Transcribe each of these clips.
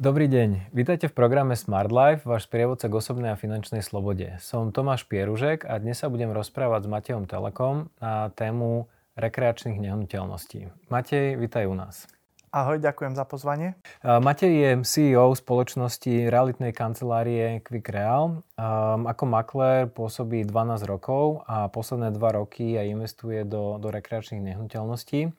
Dobrý deň, vítajte v programe Smart Life, váš sprievodca k osobnej a finančnej slobode. Som Tomáš Pieružek a dnes sa budem rozprávať s Matejom Telekom na tému rekreačných nehnuteľností. Matej, vítaj u nás. Ahoj, ďakujem za pozvanie. Matej je CEO spoločnosti realitnej kancelárie Quick Real. Ako maklér pôsobí 12 rokov a posledné 2 roky aj investuje do, do rekreačných nehnuteľností.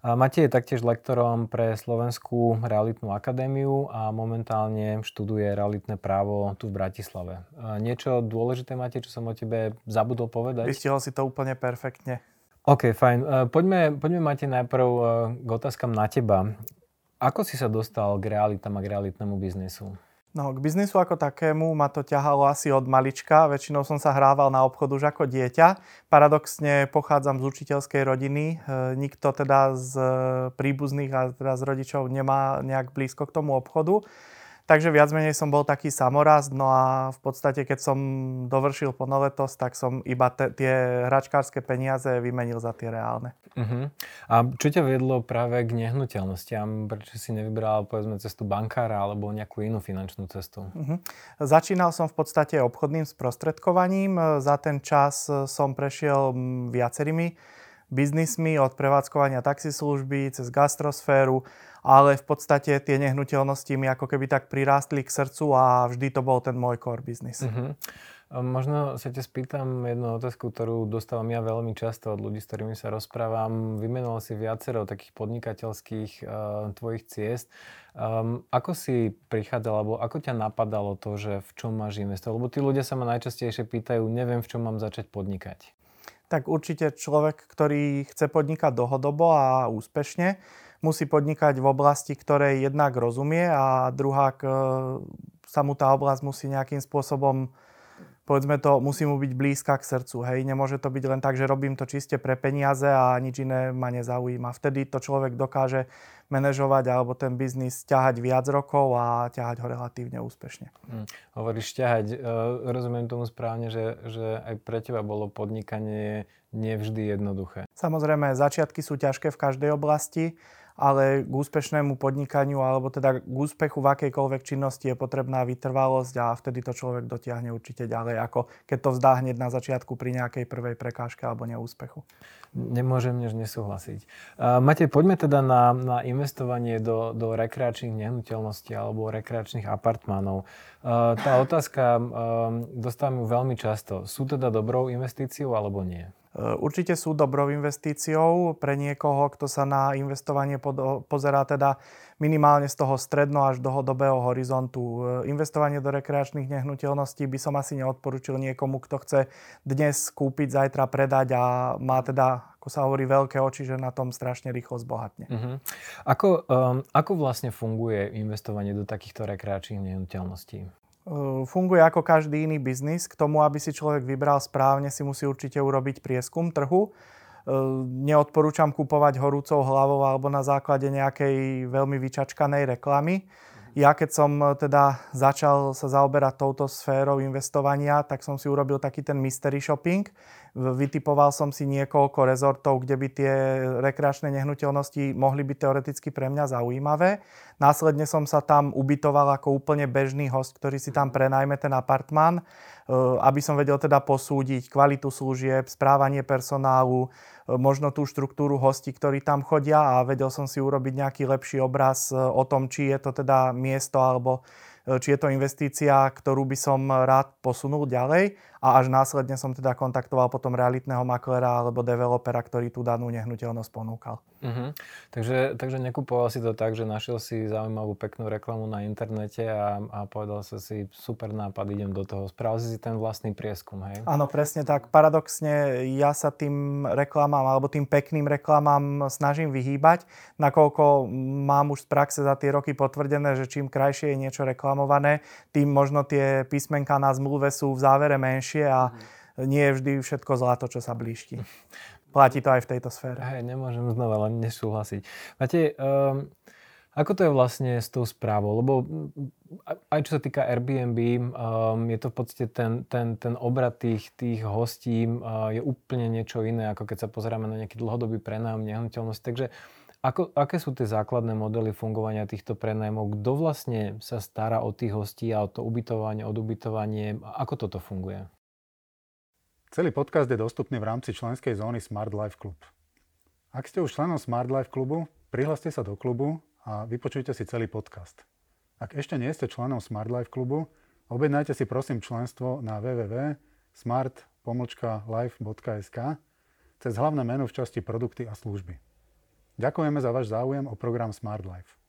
Matej je taktiež lektorom pre Slovenskú realitnú akadémiu a momentálne študuje realitné právo tu v Bratislave. Niečo dôležité, Matej, čo som o tebe zabudol povedať? Vystihol si to úplne perfektne. OK, fajn. Poďme, poďme Matej, najprv k otázkam na teba. Ako si sa dostal k realitám a k realitnému biznesu? No, k biznisu ako takému ma to ťahalo asi od malička. Väčšinou som sa hrával na obchod už ako dieťa. Paradoxne pochádzam z učiteľskej rodiny. E, nikto teda z príbuzných a teda z rodičov nemá nejak blízko k tomu obchodu. Takže viac menej som bol taký samoraz, no a v podstate keď som dovršil plnoletosť, tak som iba te, tie hračkárske peniaze vymenil za tie reálne. Uh-huh. A čo ťa viedlo práve k nehnuteľnostiam? Prečo si nevybral povedzme cestu bankára alebo nejakú inú finančnú cestu? Uh-huh. Začínal som v podstate obchodným sprostredkovaním. Za ten čas som prešiel viacerými biznismi od prevádzkovania taxislužby cez gastrosféru ale v podstate tie nehnuteľnosti mi ako keby tak prirástli k srdcu a vždy to bol ten môj core business. Uh-huh. Možno sa ťa spýtam jednu otázku, ktorú dostávam ja veľmi často od ľudí, s ktorými sa rozprávam. Vymenoval si viacero takých podnikateľských uh, tvojich ciest. Um, ako si prichádzal, alebo ako ťa napadalo to, že v čom máš investovať? Lebo tí ľudia sa ma najčastejšie pýtajú, neviem, v čom mám začať podnikať. Tak určite človek, ktorý chce podnikať dlhodobo a úspešne, musí podnikať v oblasti, ktorej jednak rozumie a druhá sa mu tá oblasť musí nejakým spôsobom povedzme to, musí mu byť blízka k srdcu. Hej, nemôže to byť len tak, že robím to čiste pre peniaze a nič iné ma nezaujíma. Vtedy to človek dokáže manažovať alebo ten biznis ťahať viac rokov a ťahať ho relatívne úspešne. Hm. Hovoríš ťahať, e, rozumiem tomu správne, že, že aj pre teba bolo podnikanie nevždy jednoduché. Samozrejme, začiatky sú ťažké v každej oblasti ale k úspešnému podnikaniu alebo teda k úspechu v akejkoľvek činnosti je potrebná vytrvalosť a vtedy to človek dotiahne určite ďalej, ako keď to vzdá hneď na začiatku pri nejakej prvej prekážke alebo neúspechu. Nemôžem než nesúhlasiť. Uh, Matej, poďme teda na, na investovanie do, do rekreačných nehnuteľností alebo rekreačných apartmánov. Uh, tá otázka uh, dostávam ju veľmi často. Sú teda dobrou investíciou alebo nie? Eh, určite sú dobrou investíciou pre niekoho, kto sa na investovanie pozerá teda minimálne z toho stredno až dlhodobého horizontu. Eh, investovanie do rekreačných nehnuteľností by som asi neodporúčil niekomu, kto chce dnes kúpiť, zajtra predať a má teda ako sa hovorí, veľké oči, že na tom strašne rýchlo zbohatne. Uh-huh. Ako, um, ako vlastne funguje investovanie do takýchto rekreačných nehnuteľností? Funguje ako každý iný biznis. K tomu, aby si človek vybral správne, si musí určite urobiť prieskum trhu. Neodporúčam kupovať horúcou hlavou alebo na základe nejakej veľmi vyčačkanej reklamy. Ja keď som teda začal sa zaoberať touto sférou investovania, tak som si urobil taký ten mystery shopping. Vytipoval som si niekoľko rezortov, kde by tie rekreačné nehnuteľnosti mohli byť teoreticky pre mňa zaujímavé. Následne som sa tam ubytoval ako úplne bežný host, ktorý si tam prenajme ten apartmán, e, aby som vedel teda posúdiť kvalitu služieb, správanie personálu, e, možno tú štruktúru hostí, ktorí tam chodia a vedel som si urobiť nejaký lepší obraz e, o tom, či je to teda miesto alebo či je to investícia, ktorú by som rád posunul ďalej a až následne som teda kontaktoval potom realitného maklera alebo developera, ktorý tú danú nehnuteľnosť ponúkal. Uh-huh. Takže, takže nekupoval si to tak, že našiel si zaujímavú peknú reklamu na internete a, a povedal sa si super nápad, idem do toho. Spravil si si ten vlastný prieskum, hej? Áno, presne tak. Paradoxne ja sa tým reklamám alebo tým pekným reklamám snažím vyhýbať, nakoľko mám už z praxe za tie roky potvrdené, že čím krajšie je niečo reklamované, tým možno tie písmenka na zmluve sú v závere menšie a nie je vždy všetko zlato, čo sa blíšti. Platí to aj v tejto sfére. Hej, nemôžem znova len nesúhlasiť. Máte, um, ako to je vlastne s tou správou? Lebo aj čo sa týka Airbnb, um, je to v podstate ten, ten, ten obrad tých, tých hostí uh, je úplne niečo iné, ako keď sa pozeráme na nejaký dlhodobý prenájom nehnuteľnosti. Takže Ako, aké sú tie základné modely fungovania týchto prenajmov? Kto vlastne sa stará o tých hostí a o to ubytovanie, odubytovanie? Ako toto funguje? Celý podcast je dostupný v rámci členskej zóny Smart Life Club. Ak ste už členom Smart Life klubu, prihláste sa do klubu a vypočujte si celý podcast. Ak ešte nie ste členom Smart Life klubu, objednajte si prosím členstvo na www.smart.life.sk cez hlavné menu v časti produkty a služby. Ďakujeme za váš záujem o program Smart Life.